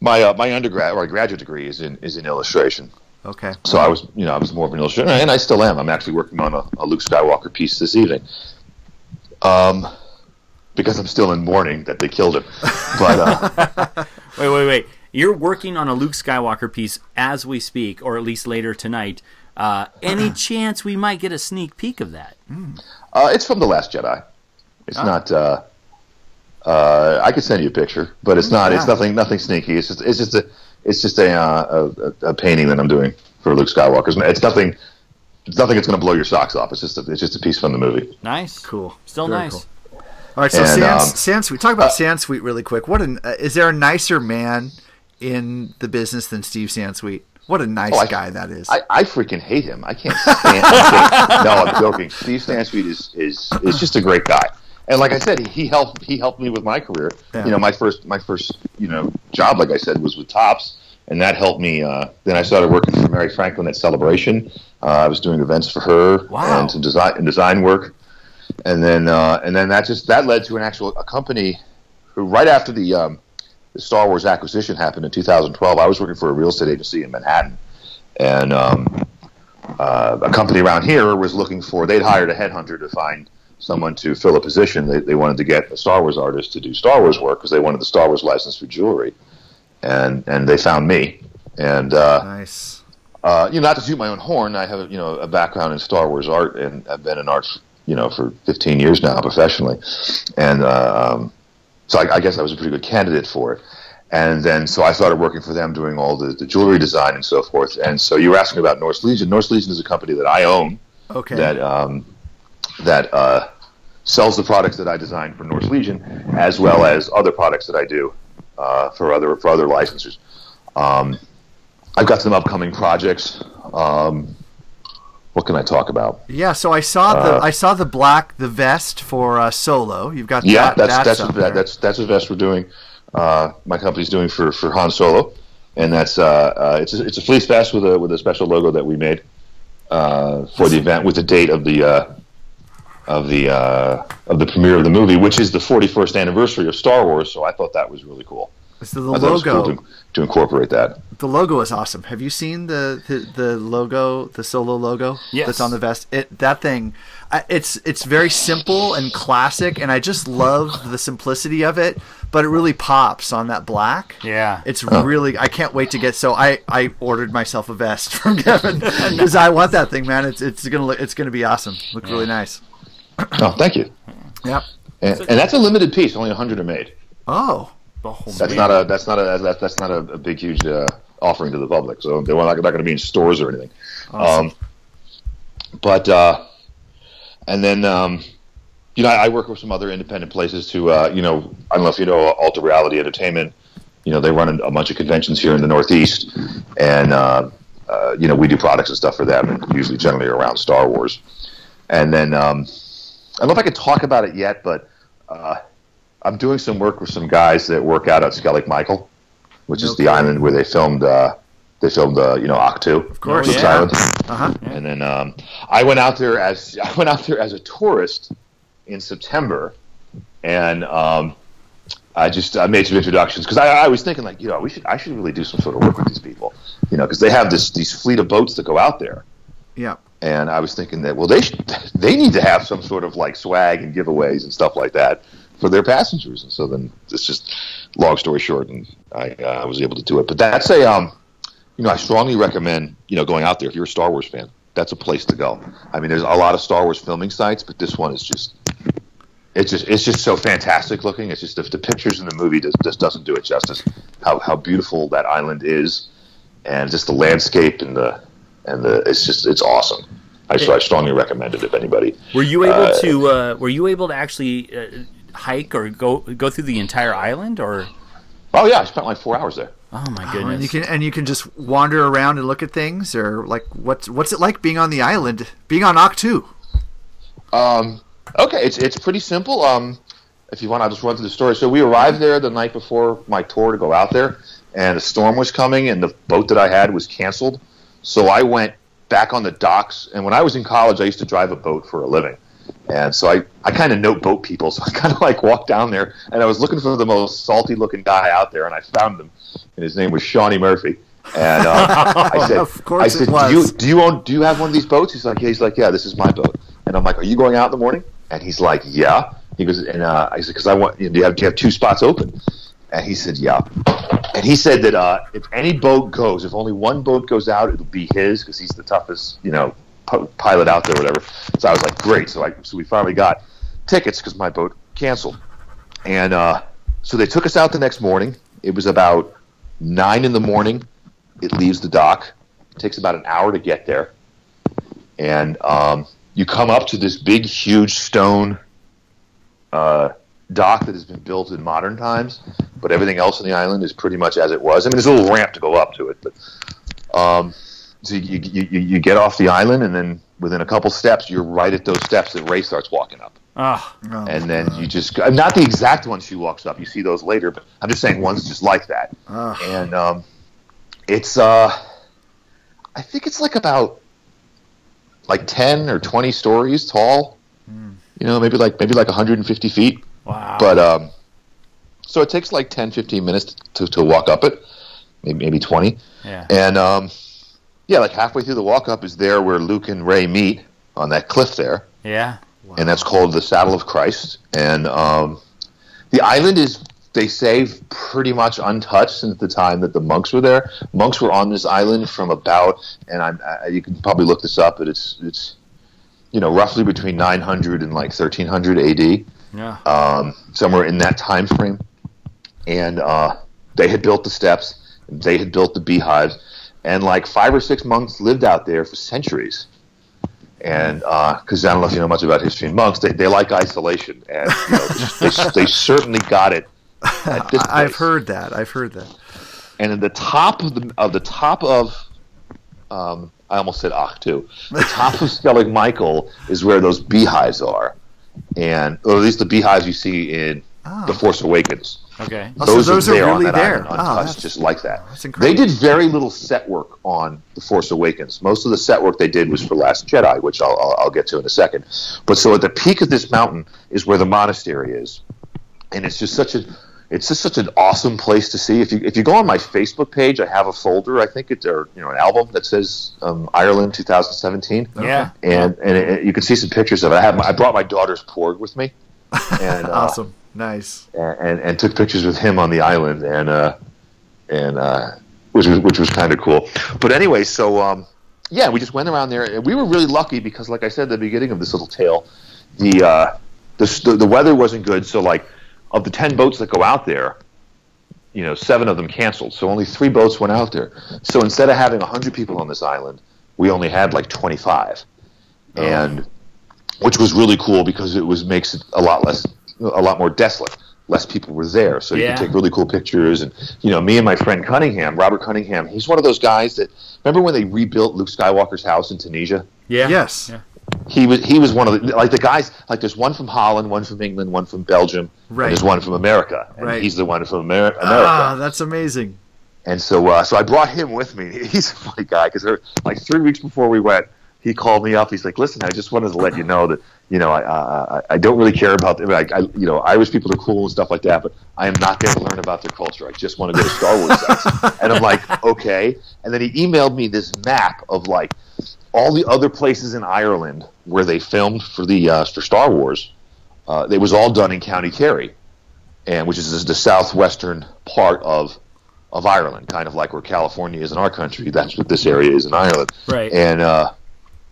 S4: my uh, my undergrad or graduate degree is in is in illustration,
S2: okay.
S4: so I was you know I was more of an illustrator, and I still am. I'm actually working on a, a Luke Skywalker piece this evening. Um, because I'm still in mourning that they killed him, but uh,
S3: Wait, wait, wait. You're working on a Luke Skywalker piece as we speak, or at least later tonight. Uh, any chance we might get a sneak peek of that?
S4: uh, it's from the Last Jedi. It's not. Uh, uh, I could send you a picture, but it's not. It's nothing. Nothing sneaky. It's just. It's just a. It's just a uh, a, a painting that I'm doing for Luke Skywalker. It's nothing. It's nothing that's going to blow your socks off. It's just. A, it's just a piece from the movie.
S3: Nice,
S2: Cool.
S3: still
S2: Very
S3: nice.
S2: cool. All right, so
S4: And,
S2: Sans,
S4: um,
S2: Sansweet. Talk about Sansweet really quick. What an uh, is there a nicer man in the business than Steve Sansweet? What a nice
S4: Oh, I-
S2: guy that is.
S4: I, I freaking hate him. I can't stand. I can't- no, I'm joking. Steve Sansweet is is is just a great guy. And like I said, he helped he helped me with my career.
S2: Yeah.
S4: You know, my first my first you know job, like I said, was with Topps, and that helped me. Uh, then I started working for Mary Franklin at Celebration. Uh, I was doing events for her
S3: Wow.
S4: and some design and design work. And then uh, and then that just that led to an actual a company who right after the um, the Star Wars acquisition happened in 2012. I was working for a real estate agency in Manhattan, and um, uh, a company around here was looking for. They'd hired a headhunter to find someone to fill a position. They, they wanted to get a Star Wars artist to do Star Wars work because they wanted the Star Wars license for jewelry, and and they found me. And uh,
S2: nice.
S4: uh, you know, not to toot my own horn, I have you know a background in Star Wars art, and I've been in art, you know, for 15 years now professionally, and uh, um, so I, I guess I was a pretty good candidate for it. And then so I started working for them, doing all the, the jewelry design and so forth. And so you were asking about Norse Legion. Norse Legion is a company that I own
S2: Okay.
S4: that um, that uh, sells the products that I design for Norse Legion, as well as other products that I do uh, for other for other licensors. Um, I've got some upcoming projects. Um, what can I talk about?
S2: yeah. So I saw the I saw the black the vest for uh, Solo. You've got
S4: Yeah,
S2: that,
S4: that's that's what, that, that's that's what vest we're doing. Uh, my company's doing for, for Han Solo, and that's uh, uh, it's a, it's a fleece vest with a with a special logo that we made uh, for the event with the date of the uh, of the uh, of the premiere of the movie, which is the 41st anniversary of Star Wars. So I thought that was really cool.
S2: So the
S4: I thought it was
S2: logo.
S4: cool to, to incorporate that.
S2: the logo is awesome. Have you seen the the, the logo, the solo logo
S3: Yes.
S2: that's on the vest? It that thing, I- it's it's very simple and classic, and I just love the simplicity of it. But it really pops on that black.
S3: Yeah.
S2: it's really. I can't wait to get. So I I ordered myself a vest from Kevin because I want that thing, man. It's it's gonna look. It's gonna be awesome. Look really nice.
S4: Oh, thank you.
S2: Yep.
S4: And, and that's a limited piece. Only 100 are made.
S2: Oh,
S3: Oh,
S4: That's not a that's not a that's, that's not a, a big huge uh, offering to the public. So they're not, not going to be in stores or anything. Um, but uh, and then um, you know, I, I work with some other independent places to, uh, you know, I don't know if you know Alter Reality Entertainment. You know, they run a bunch of conventions here in the Northeast, and uh, uh, you know, we do products and stuff for them, and usually generally around Star Wars. And then um, I don't know if I can talk about it yet, but uh, I'm doing some work with some guys that work out at Skellig Michael, which is the island where they filmed. Uh, they filmed, uh, you know, Ahch-To. Of
S2: course,
S3: yeah.
S4: Island.
S2: Uh-huh.
S4: And then um, I went out there as I went out there as a tourist in September, and um, I just I made some introductions because I, I was thinking like you know we should I should really do some sort of work with these people, you know, because they have this these fleet of boats that go out there,
S2: Yeah.
S4: And I was thinking that well they should, they need to have some sort of like swag and giveaways and stuff like that for their passengers, and so then it's just long story short, and I uh, was able to do it. But that's a um, you know I strongly recommend you know going out there if you're a Star Wars fan. That's a place to go. I mean, there's a lot of Star Wars filming sites, but this one is just it's just it's just so fantastic looking. It's just the, the pictures in the movie just, just doesn't do it justice. How how beautiful that island is, and just the landscape and the and the it's just it's awesome. I so I strongly recommend it if anybody.
S3: Were you able
S4: Uh,
S3: to? Uh, were you able to actually uh, hike or go go through the entire island? Or
S4: Oh yeah, I spent like four hours there.
S3: oh my
S2: Oh,
S3: goodness!
S2: and you can and you can just wander around and look at things, or like what's what's it like being on the island, being on Ahch-To?
S4: Um, okay, it's it's pretty simple. Um, if you want, I'll just run through the story. So we arrived there the night before my tour to go out there, and a storm was coming, and the boat that I had was canceled. So I went back on the docks, and when I was in college, I used to drive a boat for a living. And so I, I kind of know boat people, so I kind of like walked down there, and I was looking for the most salty looking guy out there, and I found him, and his name was Seanie Murphy. And uh, I said,
S2: Of course
S4: I said, do you do you own do you have one of these boats? He's like, yeah. He's like, yeah, this is my boat. And I'm like, are you going out in the morning? And he's like, yeah. He goes, and uh, I said, because I want, you know, do you have do you have two spots open? And he said, yeah. And he said that uh, if any boat goes, if only one boat goes out, it'll be his because he's the toughest, you know, pi- pilot out there, whatever. So I was like, great. So I so we finally got tickets because my boat canceled, and uh, so they took us out the next morning. It was about nine in the morning. It leaves the dock. It takes about an hour to get there, and um, you come up to this big, huge stone uh, dock that has been built in modern times, but everything else on the island is pretty much as it was. I mean, there's a little ramp to go up to it, but um, so you, you, you, you get off the island, and then within a couple steps, you're right at those steps that Rey starts walking up.
S3: Ah,
S2: Oh,
S4: And then you just not the exact one she walks up. You see those later, but I'm just saying one's just like that.
S2: Ah.
S4: And um, it's uh, I think it's like about like ten or twenty stories tall. You know, maybe like maybe like 150 feet.
S3: Wow!
S4: But um, so it takes like 10, 15 minutes to, to walk up it, maybe maybe 20.
S3: yeah,
S4: And um, yeah, like halfway through the walk up is there where Luke and Rey meet on that cliff there
S3: yeah.
S4: and that's called the Saddle of Christ. And um, the island is, they say, pretty much untouched since the time that the monks were there. Monks were on this island from about, and I'm, I, you can probably look this up, but it's it's you know roughly between 900 and like 1300 AD,
S3: Yeah.
S4: um, somewhere in that time frame. And uh, they had built the steps, they had built the beehives, and like five or six monks lived out there for centuries and because I don't know if you know much about history and monks, they, they like isolation, and you know, they, they certainly got it at this
S2: I- I've heard that. I've heard that.
S4: And at the top of the of the top of, um, I almost said Ahch-To. The top of Skellig Michael is where those beehives are, and or at least the beehives you see in the ah. Force Awakens.
S3: Okay.
S2: Oh, so
S4: Those,
S2: those
S4: are
S2: are
S4: there on
S2: really
S4: that
S2: there.
S4: island,
S2: Oh,
S4: untouched,
S2: that's-
S4: just like that.
S2: that's
S4: They did very little set work on the Force Awakens. Most of the set work they did was for Last Jedi, which I'll, I'll, I'll get to in a second. But so at the peak of this mountain is where the monastery is, and it's just such a it's just such an awesome place to see. If you if you go on my Facebook page, I have a folder. I think it's or you know an album that says um, Ireland 2017
S3: Yeah.
S4: and and it, you can see some pictures of it. I have my, I brought my daughter's Porg with me, and uh,
S2: Awesome. Nice.
S4: and, and, and took pictures with him on the island, and uh, and uh, which was which was kind of cool. But anyway, so um, yeah, we just went around there, and we were really lucky because, like I said at the beginning of this little tale, the uh, the, the the weather wasn't good. So like, of the ten boats that go out there, you know, seven of them canceled. So only three boats went out there. So instead of having hundred people on this island, we only had like twenty five, oh. and which was really cool because it was makes it a lot less, a lot more desolate. Less people were there, so you
S3: Yeah.
S4: could take really cool pictures. And you know, me and my friend Cunningham, Robert Cunningham, he's one of those guys that remember when they rebuilt Luke Skywalker's house in Tunisia.
S3: Yeah.
S2: Yes.
S3: Yeah.
S4: He was he was one of the like the guys like there's one from Holland, one from England, one from Belgium,
S2: Right.
S4: and there's one from America, and
S2: Right.
S4: he's the one from Amer- America.
S2: Ah, that's amazing.
S4: And so, uh, so I brought him with me. He's a funny guy because like three weeks before we went, he called me up. He's like, "Listen, I just wanted to let you know that you know I I, I- I don't really care about like I you know Irish people are cool and stuff like that, but I am not there to learn about their culture. I just want to go to Star Wars and I'm like, "Okay." And then he emailed me this map of like all the other places in Ireland where they filmed for the uh, for Star Wars. Uh, it was all done in County Kerry, and which is the southwestern part of of Ireland, kind of like where California is in our country. That's what this area is in Ireland.
S3: Right.
S4: And uh,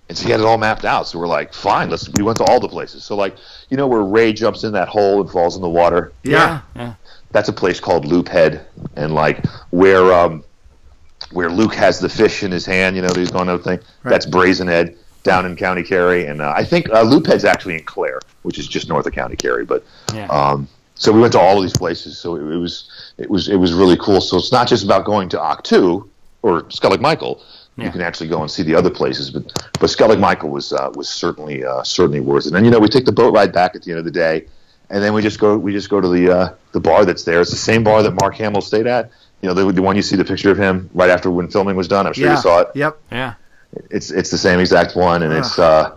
S4: and so he had it all mapped out. So we're like, fine, let's. We went to all the places. So like, you know, where Rey jumps in that hole and falls in the water.
S2: Yeah.
S3: Yeah.
S4: That's a place called Loop Head, and like where um, where Luke has the fish in his hand. You know, he's going to thing. That's Brazen Head down in County Kerry, and uh, I think uh, Loop Head's actually in Clare, which is just north of County Kerry. But
S3: Yeah.
S4: um, so we went to all of these places. So it, it was it was it was really cool. So it's not just about going to Ahch-To or Skellig Michael.
S3: Yeah.
S4: You can actually go and see the other places, but but Skellig Michael was uh, was certainly uh, certainly worth it. And you know we take the boat ride back at the end of the day, and then we just go we just go to the uh, the bar that's there. It's the same bar that Mark Hamill stayed at. You know the, the one you see the picture of him right after when filming was done. I'm sure
S2: Yeah.
S4: you saw it
S2: Yep.
S3: Yeah.
S4: it's it's the same exact one, and it's uh,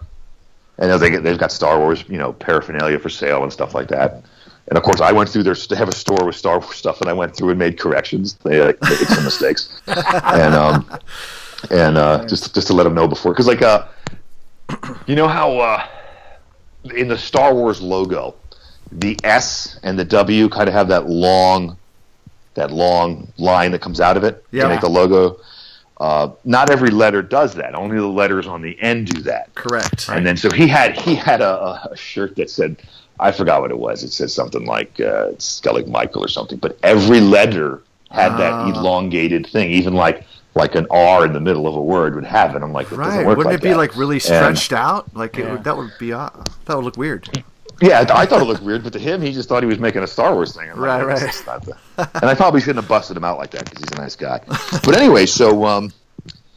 S4: I know they they've got Star Wars, you know, paraphernalia for sale and stuff like that. And of course, I went through their they have a store with Star Wars stuff, and I went through and made corrections. They uh, made some mistakes, and um, and uh, just just to let them know before, because like uh, you know how uh, in the Star Wars logo, the S and the W kind of have that long that long line that comes out of it
S2: Yeah.
S4: to make the logo. Uh, not every letter does that. Only the letters on the end do that.
S2: Correct.
S4: And then so he had he had a, a shirt that said I forgot what it was. It said something like uh, Skellig Michael or something. But every letter had
S2: Ah.
S4: that elongated thing, even like like an R in the middle of a word would have it. I'm like, it doesn't
S2: Right.
S4: work
S2: Wouldn't
S4: like
S2: it be
S4: that.
S2: like really
S4: And-
S2: stretched out? Like it
S3: Yeah.
S2: would, that would be uh, that would look weird.
S4: Yeah, I, I thought it looked weird, but to him, he just thought he was making a Star Wars thing. I'm like,
S2: Right,
S4: "That's
S2: right.
S4: not the-" And I probably shouldn't have busted him out like that because he's a nice guy. But anyway, so um,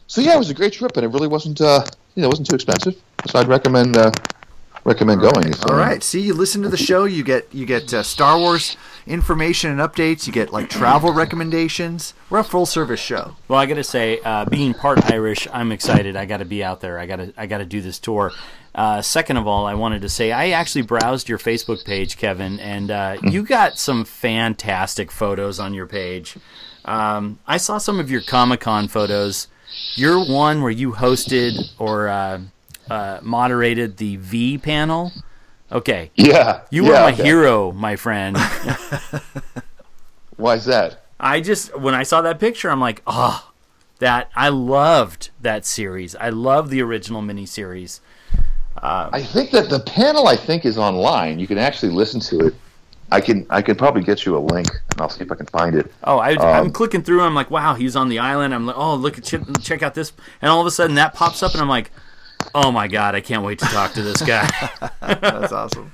S4: so yeah, it was a great trip, and it really wasn't uh, you know, it wasn't too expensive. So I'd recommend uh, recommend going. If,
S2: All
S4: uh,
S2: right. See, you listen to the show, you get you get uh, Star Wars information and updates. You get like travel recommendations. We're a full service show.
S3: Well, I got to say, uh, being part Irish, I'm excited. I got to be out there. I got to I got to do this tour. Uh, second of all, I wanted to say I actually browsed your Facebook page, Kevin, and uh, you got some fantastic photos on your page. Um, I saw some of your Comic Con photos. Your one where you hosted or uh, uh, moderated the V panel. Okay,
S4: Yeah,
S3: you
S4: yeah,
S3: were my
S4: okay.
S3: hero, my friend.
S4: Why is that?
S3: I just when I saw that picture, I'm like, oh, that I loved that series. I love the original miniseries.
S4: I think that the panel I think is online. You can actually listen to it. I can I can probably get you a link, and I'll see if I can find it.
S3: Oh, I,
S4: Um,
S3: I'm clicking through. I'm like, wow, he's on the island. I'm like, oh, look at check, check out this, and all of a sudden that pops up, and I'm like, oh my god, I can't wait to talk to this guy.
S2: That's awesome.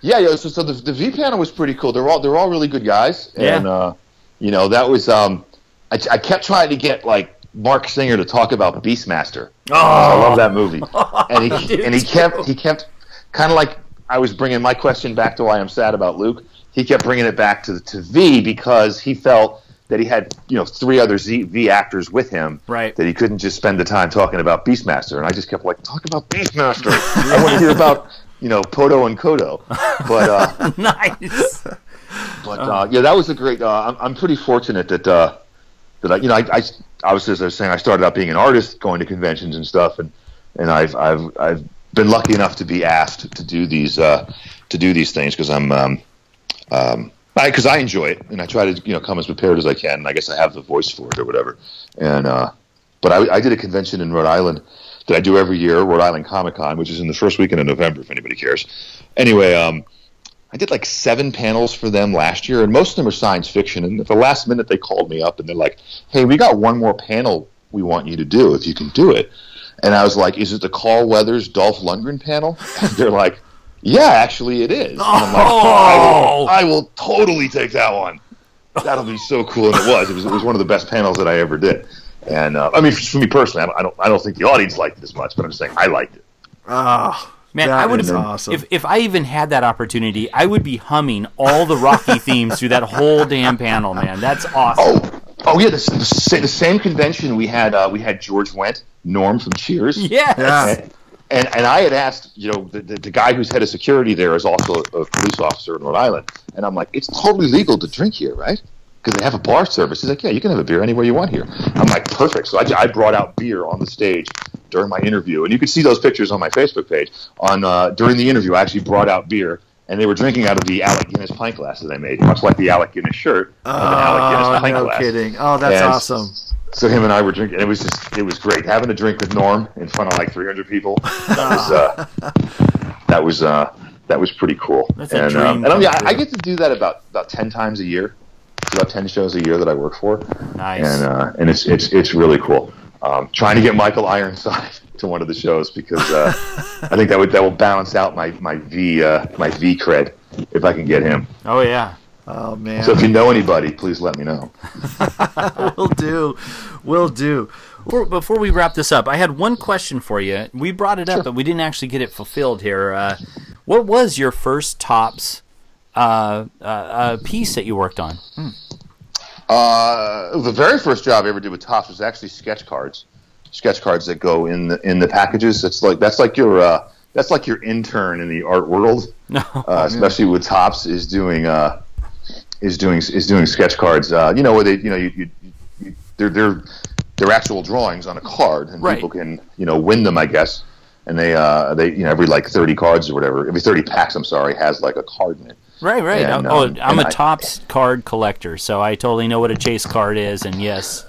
S4: Yeah, yeah. So, so the, the V panel was pretty cool. They're all they're all really good guys,
S3: Yeah.
S4: and uh, you know that was um, I, I kept trying to get like Marc Singer to talk about Beastmaster. Oh, I love that movie, and
S3: do
S4: he and he
S3: too.
S4: kept he kept kind of like I was bringing my question back to why I'm sad about Luke. He kept bringing it back to to V because he felt that he had you know three other Z, V actors with him,
S3: Right.
S4: That he couldn't just spend the time talking about Beastmaster, and I just kept like talk about Beastmaster. I want to hear about you know Podo and Kodo, but. Uh,
S3: nice.
S4: but uh, yeah, that was a great. Uh, I'm, I'm pretty fortunate that uh, that I, you know, I, I obviously as I was saying, I started out being an artist, going to conventions and stuff, and and I've I've I've been lucky enough to be asked to do these uh, to do these things because I'm um, um, because I, enjoy it and I try to you know come as prepared as I can. And I guess I have the voice for it or whatever. And uh, but I, I did a convention in Rhode Island that I do every year, Rhode Island Comic Con, which is in the first weekend of November, if anybody cares. Anyway, um, I did like seven panels for them last year, and most of them are science fiction. And at the last minute, they called me up and they're like, "Hey, we got one more panel we want you to do if you can do it." and I was like, "Is it the Carl Weathers Dolph Lundgren panel?" They're like, "Yeah, actually, it is." And I'm like,
S3: Oh!
S4: I, will, I will totally take that one. That'll be so cool, and it was. It was. It was one of the best panels that I ever did. And uh, I mean, for me personally, I don't, I don't. I don't think the audience liked it as much, but I'm just saying I liked it.
S2: Oh,
S3: Man,
S2: that
S3: I would
S2: is
S3: have
S2: awesome.
S3: if if I even had that opportunity, I would be humming all the Rocky themes through that whole damn panel, man. That's awesome.
S4: Oh, oh yeah, the, the, the same convention we had. Uh, we had George Wendt, Norm from Cheers.
S3: Yes.
S2: Yeah.
S4: And, and I had asked, you know, the, the, the guy who's head of security there is also a, a police officer in Rhode Island, and I'm like, it's totally legal to drink here, right? Because they have a bar service. He's like, yeah, you can have a beer anywhere you want here. I'm like, perfect. So I, I brought out beer on the stage during my interview, and you can see those pictures on my Facebook page. On uh, during the interview, I actually brought out beer. And they were drinking out of the Alec Guinness pint glasses I made, much like the Alec Guinness shirt. an Alec Guinness
S2: Oh,
S4: pint
S2: no
S4: glass.
S2: kidding. Oh, that's
S4: And
S2: awesome.
S4: So him and I were drinking. It was just, it was great having a drink with Norm in front of like 300 people. That was, uh, that was, uh, that was pretty cool.
S3: That's a
S4: and,
S3: dream
S4: um, and I, mean, I, I get to do that about about 10 times a year. It's about 10 shows a year that I work for,
S3: Nice.
S4: and uh, and it's it's it's really cool. Um, trying to get Michael Ironside to one of the shows because uh, I think that would that will balance out my my V uh, my V cred if I can get him.
S3: oh yeah.
S2: Oh man,
S4: So if you know anybody, please let me know.
S2: will do, will do.
S3: Before, before we wrap this up, I had one question for you. We brought it up, but we didn't actually get it fulfilled here. Uh, what was your first Topps uh, uh, uh, piece that you worked on?
S4: Uh, the very first job I ever did with Topps was actually sketch cards, sketch cards that go in the in the packages. It's like that's like your uh, that's like your intern in the art world, uh, especially with Topps is doing uh, is doing is doing sketch cards. Uh, you know where they you know you, you, you they're they're they're actual drawings on a card, and
S3: Right.
S4: people can you know win them, I guess. And they uh, they you know every like thirty cards or whatever, every thirty packs, I'm sorry, has like a card in it.
S3: Right, right.
S4: And,
S3: oh,
S4: um,
S3: I'm a
S4: I-
S3: Topps card collector, so I totally know what a chase card is. And yes,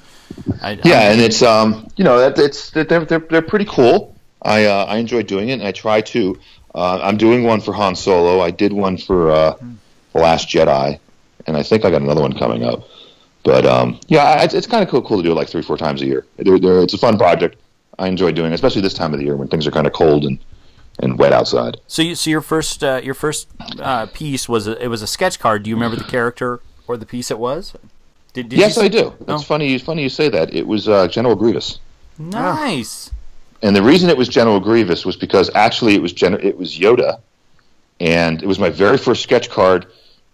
S3: I,
S4: Yeah, and it's um, you know, that it's they're they're, they're pretty cool. I uh, I enjoy doing it, and I try to. Uh, I'm doing one for Han Solo. I did one for uh, the Last Jedi, and I think I got another one coming up. But um, yeah, it's, it's kind of cool, cool to do it like three, four times a year. They're, they're, it's a fun project. I enjoy doing, it, especially this time of the year when things are kind of cold and, and wet outside.
S3: So, you, so your first uh, your first uh, piece was a, it was a sketch card. Do you remember the character or the piece it was? Did, did
S4: yes, I do.
S3: Oh.
S4: It's funny. It's funny you say that. It was uh, General Grievous.
S3: Nice.
S4: And the reason it was General Grievous was because actually it was Gen- it was Yoda, and it was my very first sketch card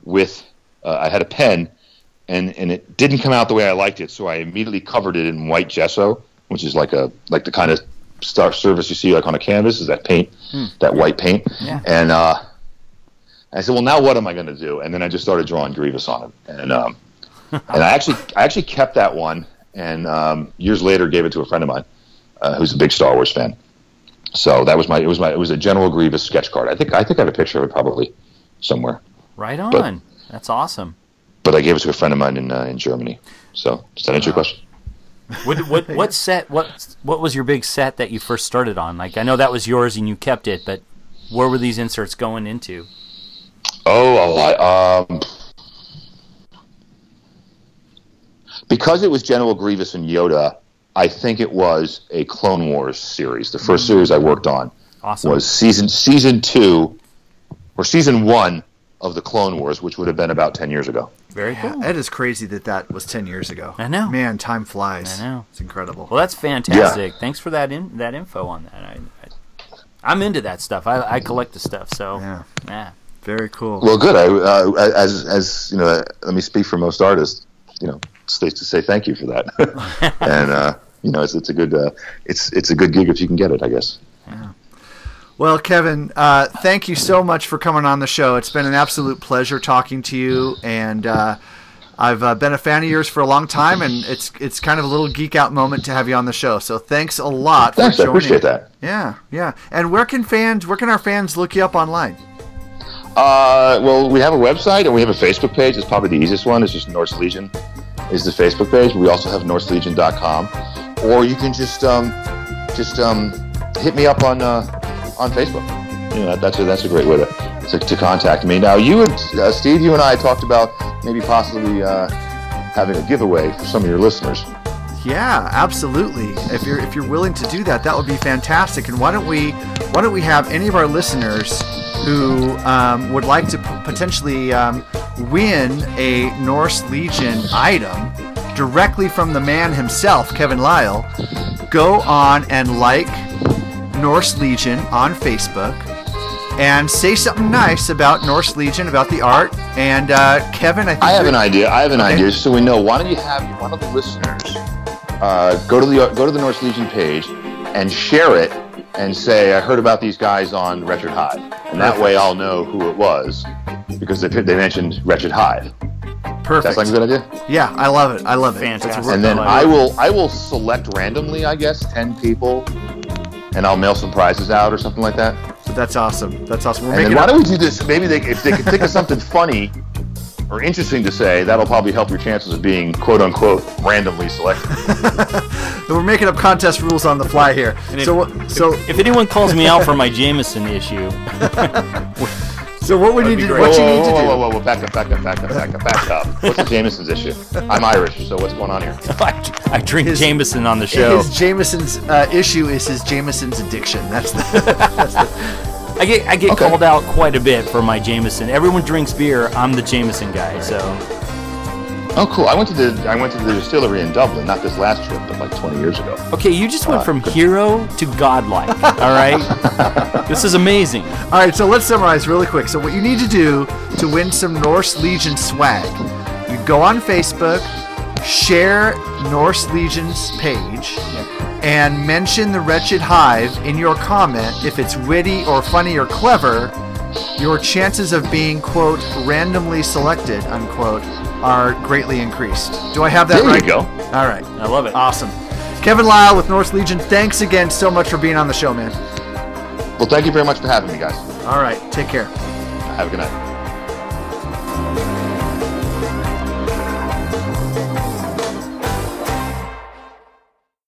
S4: with uh, I had a pen, and and it didn't come out the way I liked it, so I immediately covered it in white gesso, which is like a like the kind of star service you see like on a canvas is that paint, that white paint,
S3: Yeah.
S4: and uh, I said, well, now what am I going to do? And then I just started drawing Grievous on it, and um, and I actually I actually kept that one, and um, years later gave it to a friend of mine uh, who's a big Star Wars fan. So that was my it was my it was a General Grievous sketch card. I think I think I have a picture of it probably somewhere,
S3: Right on. That's awesome.
S4: but I gave it to a friend of mine in uh, in Germany. So does that answer your question?
S3: What what what set what what was your big set that you first started on? Like I know that was yours and you kept it, but where were these inserts going into?
S4: Oh, a lot. Um, because it was General Grievous and Yoda, I think it was a Clone Wars series. The first series I worked on
S3: Awesome.
S4: was season season two or season one of the Clone Wars, which would have been about ten years ago.
S3: Very
S2: Yeah,
S3: cool.
S2: it is crazy that that was ten years ago.
S3: I know.
S2: Man, time flies.
S3: I know.
S2: It's incredible.
S3: Well, that's fantastic. Thanks for that in, that info on that. I, I, am into that stuff. I, I collect the stuff. So
S2: Yeah.
S3: yeah.
S2: Very cool.
S4: Well, good. I, uh, as as you know, let me speak for most artists. You know, states to say thank you for that, and uh, you know, it's, it's a good uh, it's it's a good gig if you can get it. I guess.
S2: Well, Kevin, uh, thank you so much for coming on the show. It's been an absolute pleasure talking to you, and uh, I've uh, been a fan of yours for a long time, and it's it's kind of a little geek out moment to have you on the show. So thanks a lot for
S4: Thanks, I appreciate that.
S2: Yeah, yeah. And where can fans, where can our fans look you up online?
S4: Uh, well, we have a website and we have a Facebook page. It's probably the easiest one. It's just Norse Legion is the Facebook page. We also have NorseLegion.com, or you can just um, just um, hit me up on uh, on Facebook. You know, that's a that's a great way to to, to contact me. Now, you and uh, Steve, you and I talked about maybe possibly uh, having a giveaway for some of your listeners.
S2: Yeah, absolutely. If you're if you're willing to do that, that would be fantastic. And why don't we why don't we have any of our listeners who um, would like to p- potentially um, win a Norse Legion item directly from the man himself, Kevin Liell, go on and like Norse Legion on Facebook and say something nice about Norse Legion, about the art. And uh, Kevin, I think
S4: I have an idea. I have an
S2: Okay.
S4: idea. Just so we know, why don't you have one of the listeners uh, go to the go to the Norse Legion page and share it and say, "I heard about these guys on Wretched Hive," and that way I'll know who it was because they, they mentioned Wretched Hive.
S2: Perfect.
S4: That's like a good idea.
S2: Yeah, I love it. I love it. That's
S3: Fantastic.
S2: re-
S4: And then
S3: like
S4: I will I will select randomly, I guess, ten people, and I'll mail some prizes out or something like that.
S2: But that's awesome. That's awesome. We're
S4: And then why
S2: up.
S4: don't we do this? Maybe they, if they can think of something funny or interesting to say, that'll probably help your chances of being quote unquote randomly selected.
S2: We're making up contest rules on the fly here.
S3: if-
S2: So, what- so,
S3: If anyone calls me out for my Jameson issue,
S2: so what we need
S3: be
S2: to,
S3: great.
S2: what you
S4: whoa,
S2: need to
S4: whoa,
S2: do?
S4: whoa, whoa, whoa, back up, back up, back up, back up, back up. What's the Jameson's issue? I'm Irish, so what's going on here?
S3: I, I drink
S2: His-
S3: Jameson on the show.
S2: His Jameson's uh, issue is his Jameson's addiction. That's the.
S3: I get I get
S4: Okay.
S3: called out quite a bit for my Jameson. Everyone drinks beer. I'm the Jameson guy. So
S4: Oh, cool. I went to the I went to the distillery in Dublin, not this last trip, but like 20 years ago.
S3: okay, you just
S2: Uh,
S3: went from hero to godlike. all right, this is amazing.
S2: All right, so let's summarize really quick. So, what you need to do to win some Norse Legion swag, you go on Facebook, share Norse Legion's page, and mention the Wretched Hive in your comment. If it's witty or funny or clever, your chances of being, quote, randomly selected, unquote, are greatly increased. Do I have that
S4: There you go.
S2: All right.
S3: I love it.
S2: Awesome. Kevin Liell with Norse Legion, thanks again so much for being on the show, man.
S4: Well, thank you very much for having me, guys.
S2: All right, take care.
S4: Have a good night.